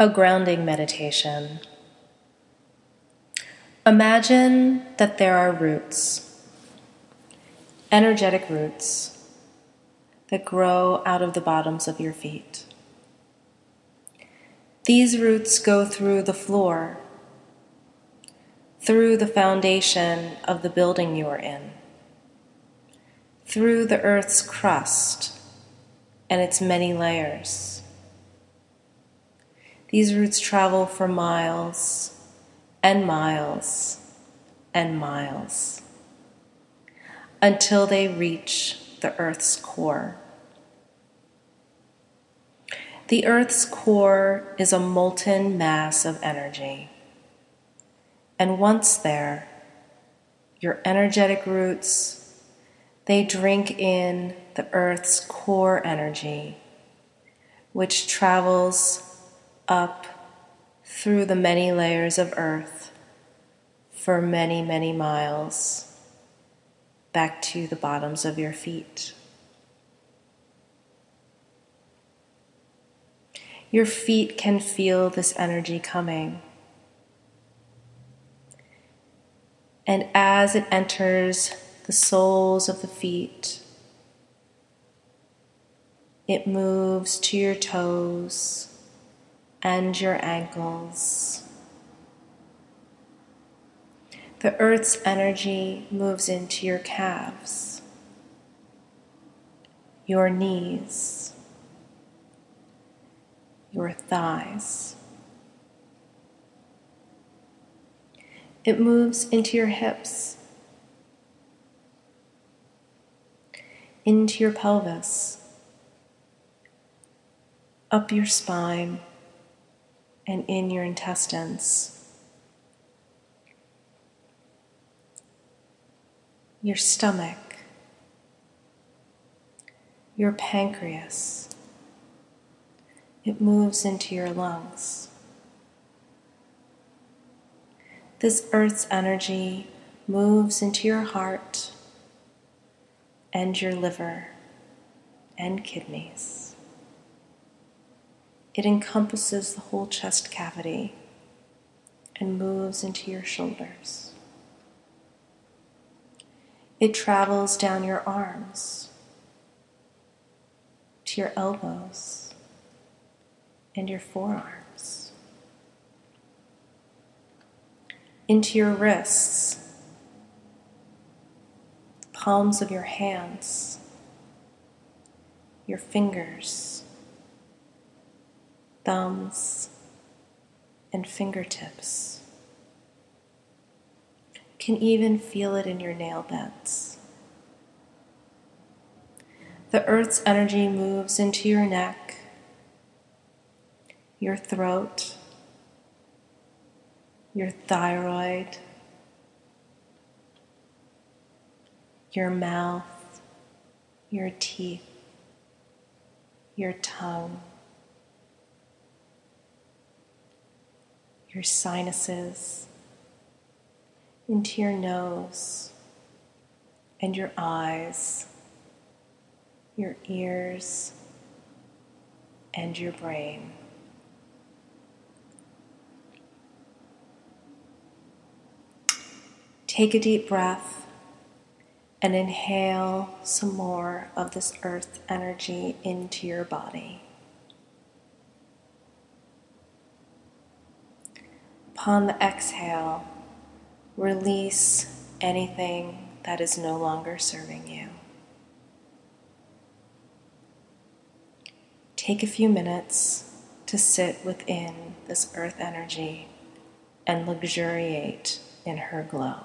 A grounding meditation. Imagine that there are roots, energetic roots, that grow out of the bottoms of your feet. These roots go through the floor, through the foundation of the building you are in, through the earth's crust and its many layers these roots travel for miles and miles and miles until they reach the Earth's core. The Earth's core is a molten mass of energy. And once there, your energetic roots, they drink in the Earth's core energy, which travels up through the many layers of earth for many, many miles back to the bottoms of your feet. Your feet can feel this energy coming. And as it enters the soles of the feet, it moves to your toes and your ankles. The earth's energy moves into your calves, your knees, your thighs. It moves into your hips, into your pelvis, up your spine and in your intestines. Your stomach, your pancreas, it moves into your lungs. This earth's energy moves into your heart and your liver and kidneys. It encompasses the whole chest cavity and moves into your shoulders. It travels down your arms to your elbows and your forearms, into your wrists, palms of your hands, your fingers thumbs, and fingertips. Can even feel it in your nail beds. The earth's energy moves into your neck, your throat, your thyroid, your mouth, your teeth, your tongue. Your sinuses, into your nose and your eyes, your ears, and your brain. Take a deep breath and inhale some more of this earth energy into your body. Upon the exhale, release anything that is no longer serving you. Take a few minutes to sit within this earth energy and luxuriate in her glow.